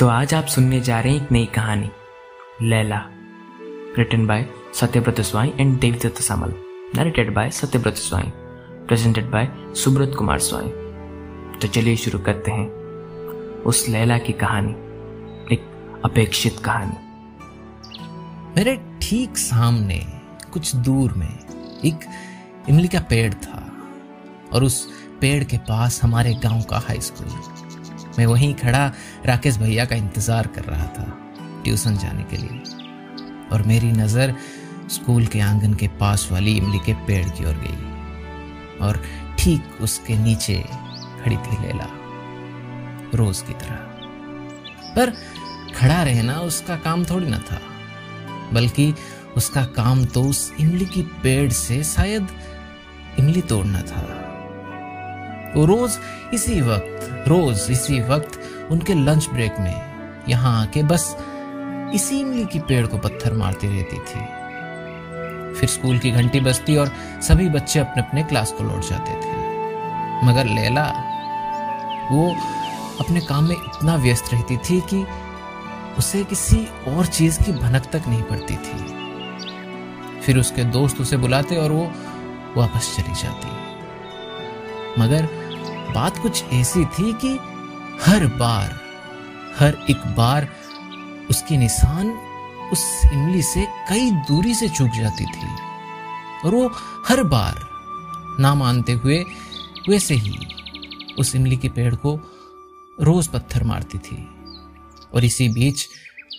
तो आज आप सुनने जा रहे हैं एक नई कहानी। Laila written by Satyabrata Swain and Devdutt Samal. Narrated by Satyabrata Swain. Presented by Subrata Kumar Swain. तो चलिए शुरू करते हैं उस लैला की कहानी। एक अपेक्षित कहानी। मेरे ठीक सामने, कुछ दूर में, एक इमली का पेड़ था और उस पेड़ के पास हमारे गाँव का हाई स्कूल मैं वहीं खड़ा राकेश भैया का इंतज़ार कर रहा था ट्यूशन जाने के लिए। और मेरी नज़र स्कूल के आँगन के पास वाली इमली के पेड़ की ओर गई और ठीक उसके नीचे खड़ी थी लैला, रोज की तरह। पर खड़ा रहना उसका काम थोड़ी ना था, बल्कि उसका काम तो उस इमली की पेड़ से शायद इमली तोड़ना था। वो रोज इसी वक्त, रोज इसी वक्त उनके लंच ब्रेक में यहाँ आके बस इसी इमली की पेड़ को पत्थर मारती रहती थी। फिर स्कूल की घंटी बजती और सभी बच्चे अपने अपने क्लास को लौट जाते थे। मगर लैला, वो अपने काम में इतना व्यस्त रहती थी कि उसे किसी और चीज़ की भनक तक नहीं पड़ती थी। फिर उसके दोस्त उसे बुलाते और वो वापस चली जाती। मगर बात कुछ ऐसी थी कि हर बार, हर एक बार उसकी निशान उस इमली से कई दूरी से चूक जाती थी। और वो हर बार ना मानते हुए वैसे ही उस इमली के पेड़ को रोज पत्थर मारती थी। और इसी बीच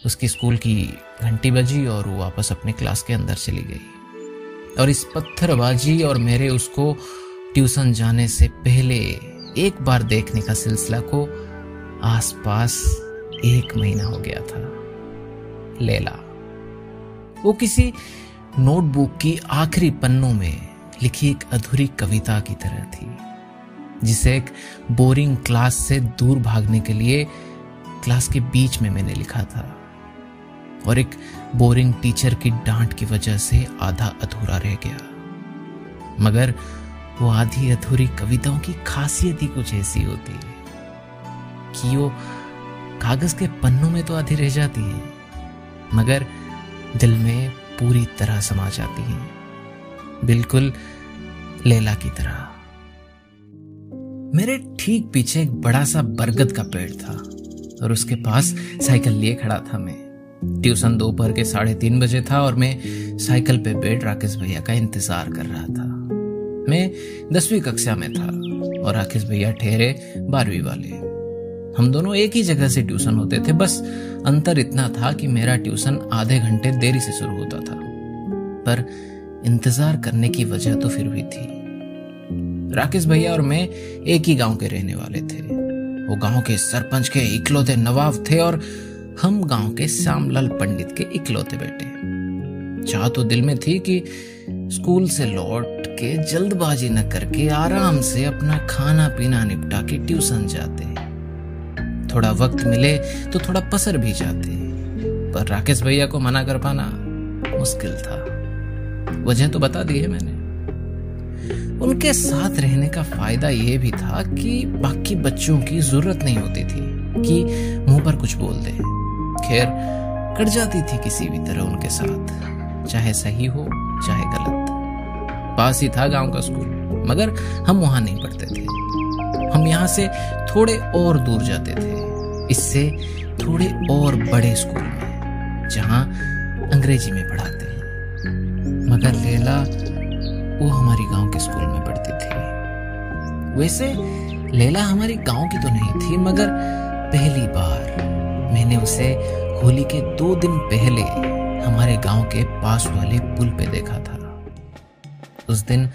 उसकी स्कूल की घंटी बजी और वो वापस अपने क्लास के अंदर चली गई। और इस पत्थरबाजी और मेरे उसको ट्यूशन जाने से पहले एक बार देखने का सिलसिला को आसपास एक महीना हो गया था। लेला। वो किसी नोटबुक की आखिरी पन्नों में लिखी एक अधूरी कविता की तरह थी, जिसे एक बोरिंग क्लास से दूर भागने के लिए क्लास के बीच में मैंने लिखा था। और एक बोरिंग टीचर की डांट की वजह से आधा अधूरा रह गया। मगर वो आधी अधूरी कविताओं की खासियत ही कुछ ऐसी होती है कि वो कागज़ के पन्नों में तो आधी रह जाती है, मगर दिल में पूरी तरह समा जाती है। बिल्कुल लेला की तरह। मेरे ठीक पीछे एक बड़ा सा बरगद का पेड़ था, और उसके पास साइकिल लिए खड़ा था मैं। ट्यूशन दोपहर के साढ़े तीन बजे था और मैं साइकिल पे बैठ राकेश भैया का इंतज़ार कर रहा था। मैं दसवीं कक्षा में था और राकेश भैया ठहरे बारहवीं वाले। हम दोनों एक ही जगह से ट्यूशन होते थे। बस अंतर इतना था कि मेरा ट्यूशन आधे घंटे देरी से शुरू होता था। पर इंतज़ार करने की वजह तो फिर भी थी। राकेश भैया और मैं एक ही गाँव के रहने वाले थे। वो गाँव के सरपंच के इकलौते नवाब थे और हम गाँव के श्यामलाल पंडित के इकलौते बेटे। चाह तो दिल में थी कि स्कूल से लौट के जल्दबाजी न करके आराम से अपना खाना पीना निपटा के ट्यूशन जाते थोड़ा वक्त मिले तो थोड़ा पसर भी जाते पर राकेश भैया को मना कर पाना मुश्किल था। वजह तो बता दी है मैंने। उनके साथ रहने का फ़ायदा यह भी था कि बाकी बच्चों की ज़रूरत नहीं होती थी कि मुँह पर कुछ बोल दे। खैर, कट जाती थी किसी भी तरह उनके साथ। चाहे सही हो, चाहे गलत। पास ही था गाँव का स्कूल, मगर हम वहाँ नहीं पढ़ते थे। हम यहाँ से थोड़े और दूर जाते थे। इससे थोड़े और बड़े स्कूल में, जहाँ अंग्रेज़ी में पढ़ाते हैं। मगर लेला, वो हमारी गाँव के स्कूल में पढ़ती थी। वैसे, लेला हमारी गाँव की तो नहीं थी, मगर पहली बार मैंने उसे होली के दो दिन पहले हमारे गाँव के पास वाले पुल पे देखा था। उस दिन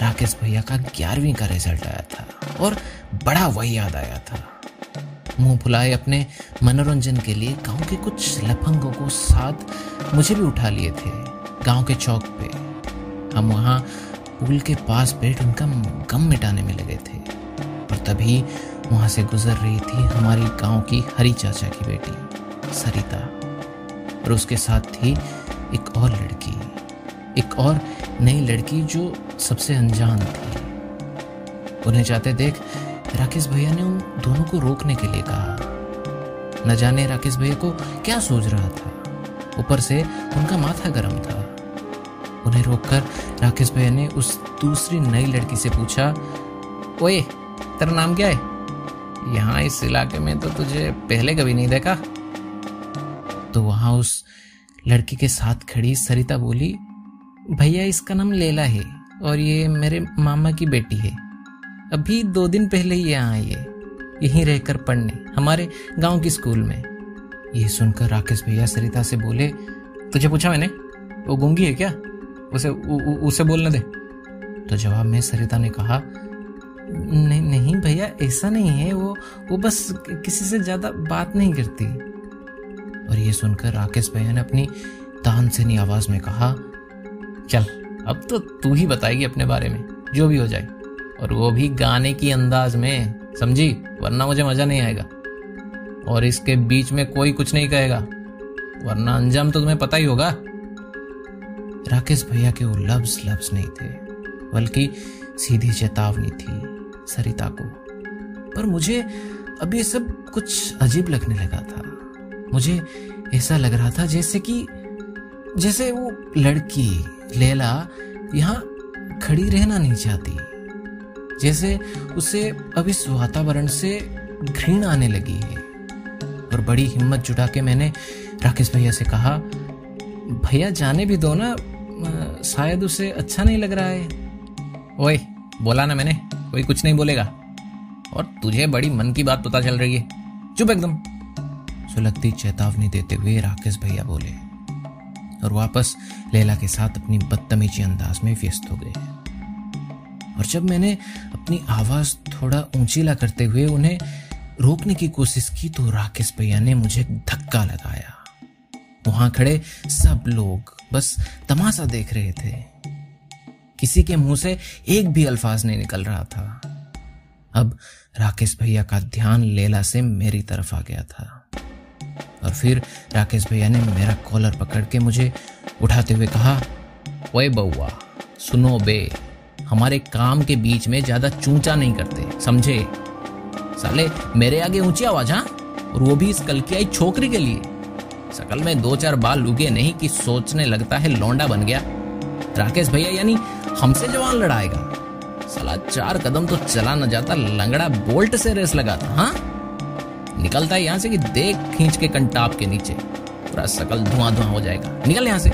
राकेश भैया का ग्यारहवीं का रिज़ल्ट आया था और बड़ा वही याद आया था। मुँह फुलाए अपने मनोरंजन के लिए गाँव के कुछ लफंगों को साथ मुझे भी उठा लिए थे, गाँव के चौक पे। हम वहाँ पुल के पास बैठ उनका गम मिटाने में लगे थे और तभी वहाँ से गुजर रही थी हमारी गाँव की हरी चाचा की बेटी, सरिता। और उसके साथ थी एक और लड़की। एक और नई लड़की जो सबसे अनजान थी। उन्हें जाते देख राकेश भैया ने उन दोनों को रोकने के लिए कहा। न जाने राकेश भैया को क्या सोच रहा था। ऊपर से उनका माथा गर्म था। उन्हें रोककर राकेश भैया ने उस दूसरी नई लड़की से पूछा, ओए, तेरा नाम क्या है? यहाँ इस इलाके में तो तुझे पहले कभी नहीं देखा? तो वहाँ उस लड़की के साथ खड़ी सरिता बोली भैया इसका नाम लेला है और ये मेरे मामा की बेटी है। अभी दो दिन पहले ही यहाँ आई है। यहीं रहकर पढ़ने हमारे गाँव की स्कूल में। ये सुनकर राकेश भैया सरिता से बोले तुझे पूछा मैंने? वो गूँगी है क्या? उसे उ, उ, उसे बोलने दे। तो जवाब में सरिता ने कहा नहीं नहीं भैया ऐसा नहीं है। वो वो बस किसी से ज़्यादा बात नहीं करती। और ये सुनकर राकेश भैया ने अपनी तानसेनी आवाज़ में कहा चल, अब तो तू ही बताएगी अपने बारे में, जो भी हो जाए। और वो भी गाने की अंदाज में, समझी? वरना मुझे मज़ा नहीं आएगा। और इसके बीच में कोई कुछ नहीं कहेगा। वरना अंजाम तो तुम्हें पता ही होगा। राकेश भैया के वो लफ्ज लफ्ज नहीं थे, बल्कि सीधी चेतावनी थी सरिता को। पर मुझे अब ये सब कुछ अजीब लगने लगा था। मुझे ऐसा लग रहा था जैसे कि जैसे वो लड़की, लेला, यहाँ खड़ी रहना नहीं चाहती। जैसे उसे अब इस वातावरण से घृण आने लगी है। और बड़ी हिम्मत जुटा के मैंने राकेश भैया से कहा, भैया, जाने भी दो ना शायद उसे अच्छा नहीं लग रहा है। ओए, बोला ना मैंने, कोई कुछ नहीं बोलेगा। और तुझे बड़ी मन की बात पता चल रही है। चुप एकदम। सुलगती चेतावनी देते हुए राकेश भैया बोले और वापस लैला के साथ अपनी बदतमीजी अंदाज में व्यस्त हो गए। और जब मैंने अपनी आवाज़ थोड़ा ऊंचीला करते हुए उन्हें रोकने की कोशिश की तो राकेश भैया ने मुझे धक्का लगाया। वहाँ खड़े सब लोग बस तमाशा देख रहे थे। किसी के मुँह से एक भी अल्फाज नहीं निकल रहा था। अब राकेश भैया का ध्यान लेला से मेरी तरफ़ आ गया था। और फिर राकेश भैया ने मेरा कॉलर पकड़ के मुझे उठाते हुए कहा, ओए बउआ सुनो बे, हमारे काम के बीच में ज़्यादा चूचा नहीं करते, समझे? साले, मेरे आगे ऊँची आवाज़ हाँ? और वो भी इस कल की आई छोकरी के लिए। सकल में दो चार बाल लुगे नहीं कि सोचने लगता है लौंडा बन गया। राकेश भैया, यानी हमसे जवान लड़ाएगा। साला चार कदम तो चला न जाता, लंगड़ा बोल्ट से रेस लगाता हाँ? निकलता है यहाँ से कि देख खींच के कंटाप के नीचे। पूरा सकल धुआँ धुआँ हो जाएगा। निकल यहाँ से।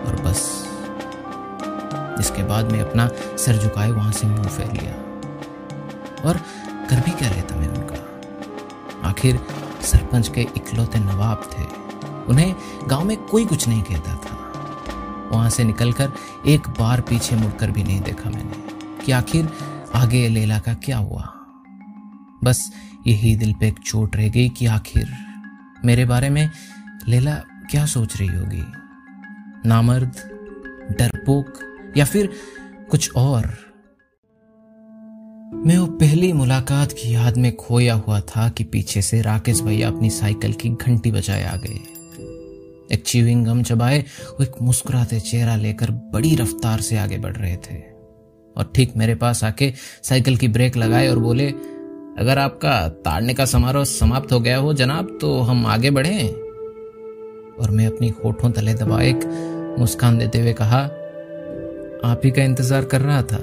और बस। इसके बाद में अपना सर झुकाए वहाँ से मुँह फेर लिया। और कर भी क्या लेता मैं उनका? आखिर सरपंच के इकलौते नवाब थे। उन्हें गाँव में कोई कुछ नहीं कहता था। वहाँ से निकलकर एक बार पीछे मुड़कर भी नहीं देखा मैंने कि आखिर आगे लेला का क्या हुआ। बस यही दिल पे एक चोट रह गई कि आखिर मेरे बारे में लेला क्या सोच रही होगी? नामर्द, डरपोक या फिर कुछ और? मैं वो पहली मुलाकात की याद में खोया हुआ था कि पीछे से राकेश भैया अपनी साइकिल की घंटी बजाए आ गए। एक चीविंग गम चबाए, वो एक मुस्कुराते चेहरा लेकर बड़ी रफ्तार से आगे बढ़ रहे थे। और ठीक मेरे पास आके साइकिल की ब्रेक लगाए और बोले अगर आपका ताड़ने का समारोह समाप्त हो गया हो जनाब तो हम आगे बढ़े। और मैं अपनी होठों तले दबा एक मुस्कान देते हुए कहा, आप ही का इंतज़ार कर रहा था।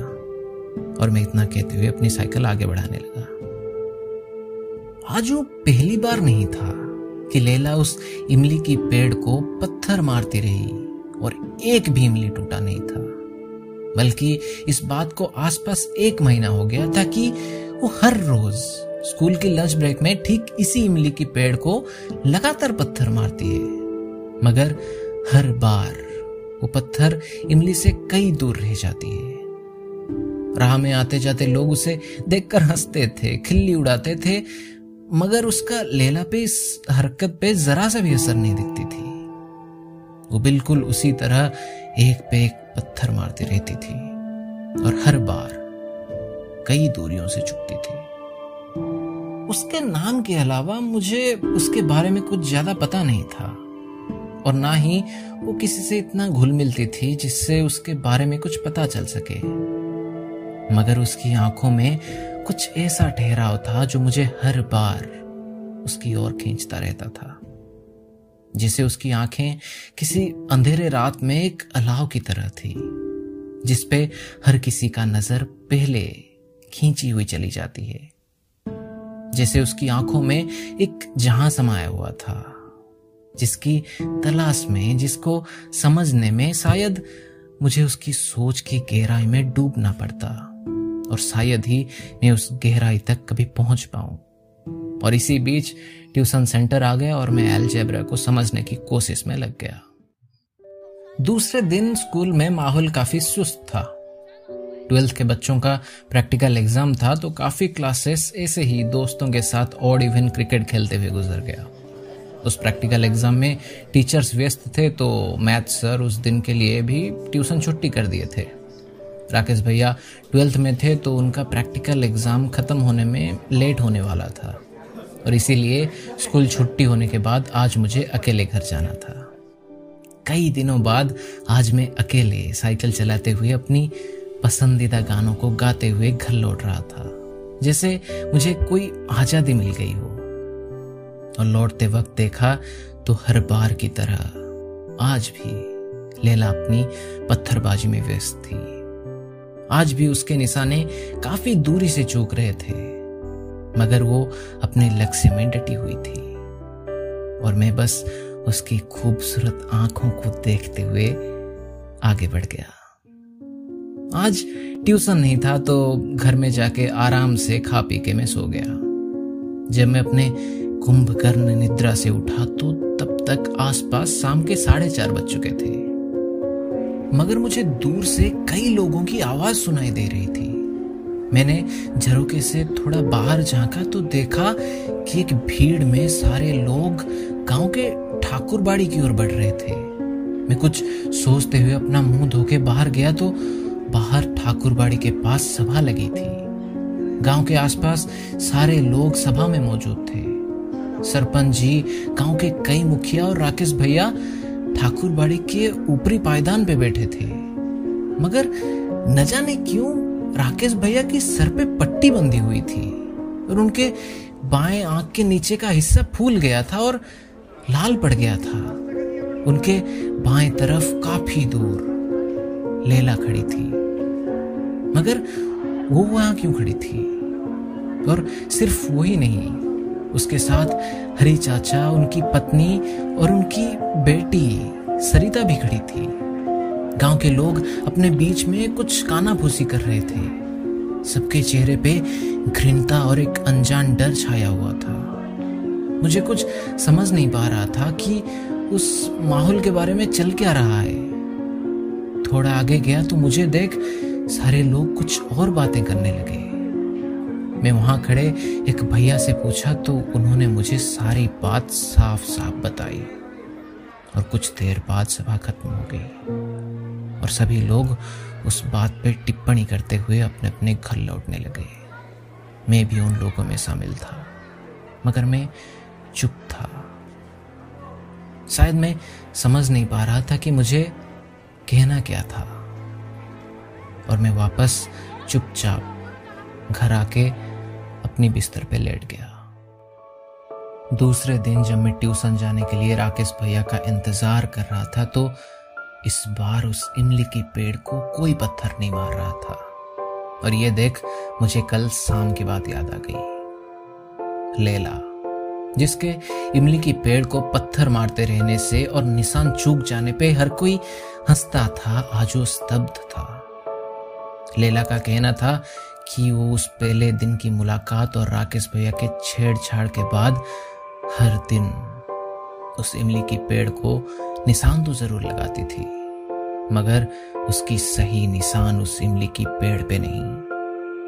और मैं इतना कहते हुए अपनी साइकिल आगे बढ़ाने लगा। आज वो पहली बार नहीं था कि लेला उस इमली की पेड़ को पत्थर मारती रही और एक भी इमली टूटा नहीं था, बल्कि इस बात को आसपास एक महीना हो गया था कि वो हर रोज स्कूल की लंच ब्रेक में ठीक इसी इमली की पेड़ को लगातार पत्थर मारती है। मगर हर बार वो पत्थर इमली से कई दूर रह जाती है। राह में आते जाते लोग उसे देखकर हँसते थे, खिल्ली उड़ाते थे, मगर उसका लेला पे इस हरकत पे जरा सा भी असर नहीं दिखती थी। वो बिल्कुल उसी तरह एक पे एक पत्थर मारती रहती थी। और हर बार कई दूरियों से चुकती थी। उसके नाम के अलावा मुझे उसके बारे में कुछ ज़्यादा पता नहीं था। और ना ही वो किसी से इतना घुल मिलती थी जिससे उसके बारे में कुछ पता चल सके। मगर उसकी आँखों में कुछ ऐसा ठहराव था जो मुझे हर बार उसकी ओर खींचता रहता था, जिसे उसकी आँखें किसी अंधेरे रात में एक अलाव की तरह थी जिसपे हर किसी का नज़र पहले खींची हुई चली जाती है। जैसे उसकी आँखों में एक जहाँ समाया हुआ था, जिसकी तलाश में, जिसको समझने में शायद मुझे उसकी सोच की गहराई में डूबना पड़ता और शायद ही मैं उस गहराई तक कभी पहुँच पाऊँ। और इसी बीच ट्यूशन सेंटर आ गया और मैं एलजेब्रा को समझने की कोशिश में लग गया। दूसरे दिन स्कूल में माहौल काफ़ी सुस्त था। ट्वेल्थ के बच्चों का प्रैक्टिकल एग्ज़ाम था तो काफ़ी क्लासेस ऐसे ही दोस्तों के साथ ऑड इवन क्रिकेट खेलते हुए गुजर गया। उस प्रैक्टिकल एग्ज़ाम में टीचर्स व्यस्त थे तो मैथ सर उस दिन के लिए भी ट्यूशन छुट्टी कर दिए थे। राकेश भैया ट्वेल्थ में थे तो उनका प्रैक्टिकल एग्ज़ाम खत्म होने में लेट होने वाला था। और इसीलिए स्कूल छुट्टी होने के बाद आज मुझे अकेले घर जाना था। कई दिनों बाद आज मैं अकेले साइकिल चलाते हुए अपनी पसंदीदा गानों को गाते हुए घर लौट रहा था, जैसे मुझे कोई आज़ादी मिल गई हो। और लौटते वक्त देखा तो हर बार की तरह आज भी लेला अपनी पत्थरबाजी में व्यस्त थी। आज भी उसके निशाने काफ़ी दूरी से चूक रहे थे, मगर वो अपने लक्ष्य में डटी हुई थी। और मैं बस उसकी खूबसूरत आँखों को देखते हुए आगे बढ़ गया। आज ट्यूशन नहीं था तो घर में जाके आराम से खा पी के मैं सो गया। जब मैं अपने कुंभकर्ण निद्रा से उठा तो तब तक आसपास शाम के साढ़े चार बज चुके थे। मगर मुझे दूर से कई लोगों की आवाज़ सुनाई दे रही थी। मैंने झरोके से थोड़ा बाहर झांका तो देखा कि एक भीड़ में सारे लोग गाँव के ठाकुरबाड़ी की ओर बढ़ रहे थे। मैं कुछ सोचते हुए अपना मुँह धोके बाहर गया तो बाहर ठाकुरबाड़ी के पास सभा लगी थी। गाँव के आसपास सारे लोग सभा में मौजूद थे। सरपंच जी, गाँव के कई मुखिया और राकेश भैया ठाकुरबाड़ी के ऊपरी पायदान पे बैठे थे। मगर न जाने क्यों राकेश भैया की सर पे पट्टी बंधी हुई थी और उनके बाएँ आँख के नीचे का हिस्सा फूल गया था और लाल पड़ गया था। उनके बाएँ तरफ़ काफ़ी दूर लेला खड़ी थी। मगर वो वहाँ क्यों खड़ी थी? और सिर्फ़ वही नहीं, उसके साथ हरी चाचा, उनकी पत्नी और उनकी बेटी सरिता भी खड़ी थी। गाँव के लोग अपने बीच में कुछ काना भूसी कर रहे थे। सबके चेहरे पे घृणता और एक अनजान डर छाया हुआ था। मुझे कुछ समझ नहीं पा रहा था कि उस माहौल के बारे में चल क्या रहा है। थोड़ा आगे गया तो मुझे देख सारे लोग कुछ और बातें करने लगे। मैं वहाँ खड़े एक भैया से पूछा तो उन्होंने मुझे सारी बात साफ़ साफ़ बताई और कुछ देर बाद सभा खत्म हो गई और सभी लोग उस बात पर टिप्पणी करते हुए अपने अपने घर लौटने लगे। मैं भी उन लोगों में शामिल था, मगर मैं चुप था। शायद मैं समझ नहीं पा रहा था कि मुझे कहना क्या था? और मैं वापस चुपचाप घर आके अपनी बिस्तर पे लेट गया। दूसरे दिन जब मैं ट्यूशन जाने के लिए राकेश भैया का इंतज़ार कर रहा था तो इस बार उस इमली के पेड़ को कोई पत्थर नहीं मार रहा था। और ये देख मुझे कल शाम की बात याद आ गई। लेला जिसके इमली की पेड़ को पत्थर मारते रहने से और निशान चूक जाने पे हर कोई हंसता था, आज वो स्तब्ध था। लेला का कहना था कि वो उस पहले दिन की मुलाकात और राकेश भैया के छेड़छाड़ के बाद हर दिन उस इमली की पेड़ को निशान तो ज़रूर लगाती थी, मगर उसकी सही निशान उस इमली की पेड़ पे नहीं।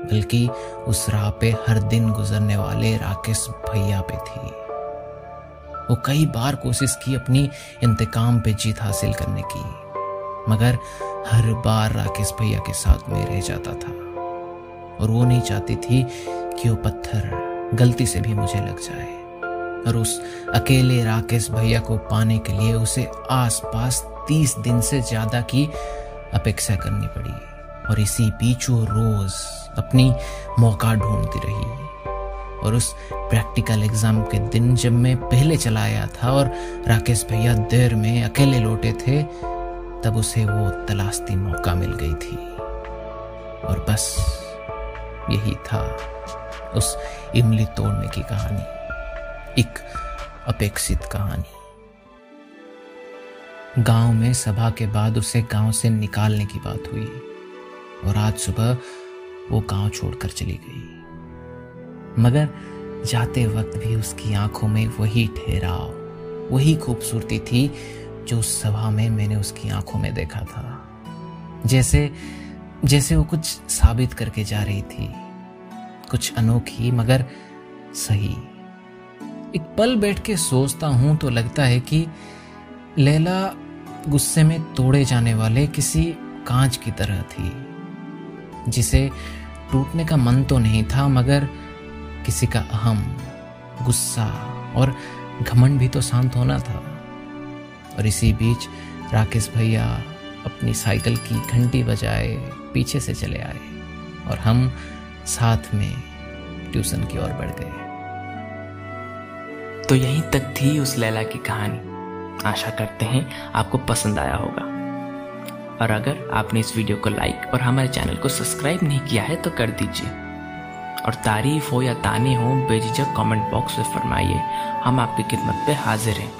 बल्कि उस राह पे हर दिन गुजरने वाले राकेश भैया पे थी। वो कई बार कोशिश की अपनी इंतकाम पे जीत हासिल करने की, मगर हर बार राकेश भैया के साथ में रह जाता था। और वो नहीं चाहती थी कि वो पत्थर गलती से भी मुझे लग जाए, और उस अकेले राकेश भैया को पाने के लिए उसे आसपास तीस दिन से ज़्यादा की अपेक्षा करनी पड़ी। और इसी बीच वो रोज अपनी मौका ढूंढती रही। और उस प्रैक्टिकल एग्ज़ाम के दिन जब मैं पहले चला आया था और राकेश भैया देर में अकेले लौटे थे, तब उसे वो तलाशती मौका मिल गई थी। और बस यही था उस इमली तोड़ने की कहानी, एक अपेक्षित कहानी। गाँव में सभा के बाद उसे गाँव से निकालने की बात हुई। और आज सुबह वो गाँव छोड़कर चली गई। मगर जाते वक्त भी उसकी आँखों में वही ठहराव, वही खूबसूरती थी जो उस सभा में मैंने उसकी आँखों में देखा था। जैसे जैसे वो कुछ साबित करके जा रही थी, कुछ अनोखी मगर सही। एक पल बैठ के सोचता हूँ तो लगता है कि लैला गुस्से में तोड़े जाने वाले किसी कांच की तरह थी। जिसे टूटने का मन तो नहीं था, मगर किसी का अहम गुस्सा और घमंड भी तो शांत होना था। और इसी बीच राकेश भैया अपनी साइकिल की घंटी बजाए पीछे से चले आए और हम साथ में ट्यूशन की ओर बढ़ गए। तो यहीं तक थी उस लैला की कहानी। आशा करते हैं आपको पसंद आया होगा। और अगर आपने इस वीडियो को लाइक और हमारे चैनल को सब्सक्राइब नहीं किया है तो कर दीजिए। और तारीफ़ हो या ताने हो, बेझिझक कमेंट बॉक्स में फरमाइए। हम आपकी खिदमत पे हाजिर हैं।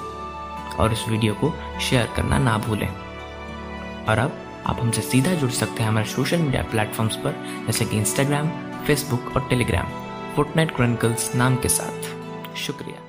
और इस वीडियो को शेयर करना ना भूलें। और अब आप हमसे सीधा जुड़ सकते हैं हमारे सोशल मीडिया प्लेटफॉर्म्स पर, जैसे कि इंस्टाग्राम फेसबुक और टेलीग्राम फुटनाइट क्रॉनिकल्स नाम के साथ। शुक्रिया।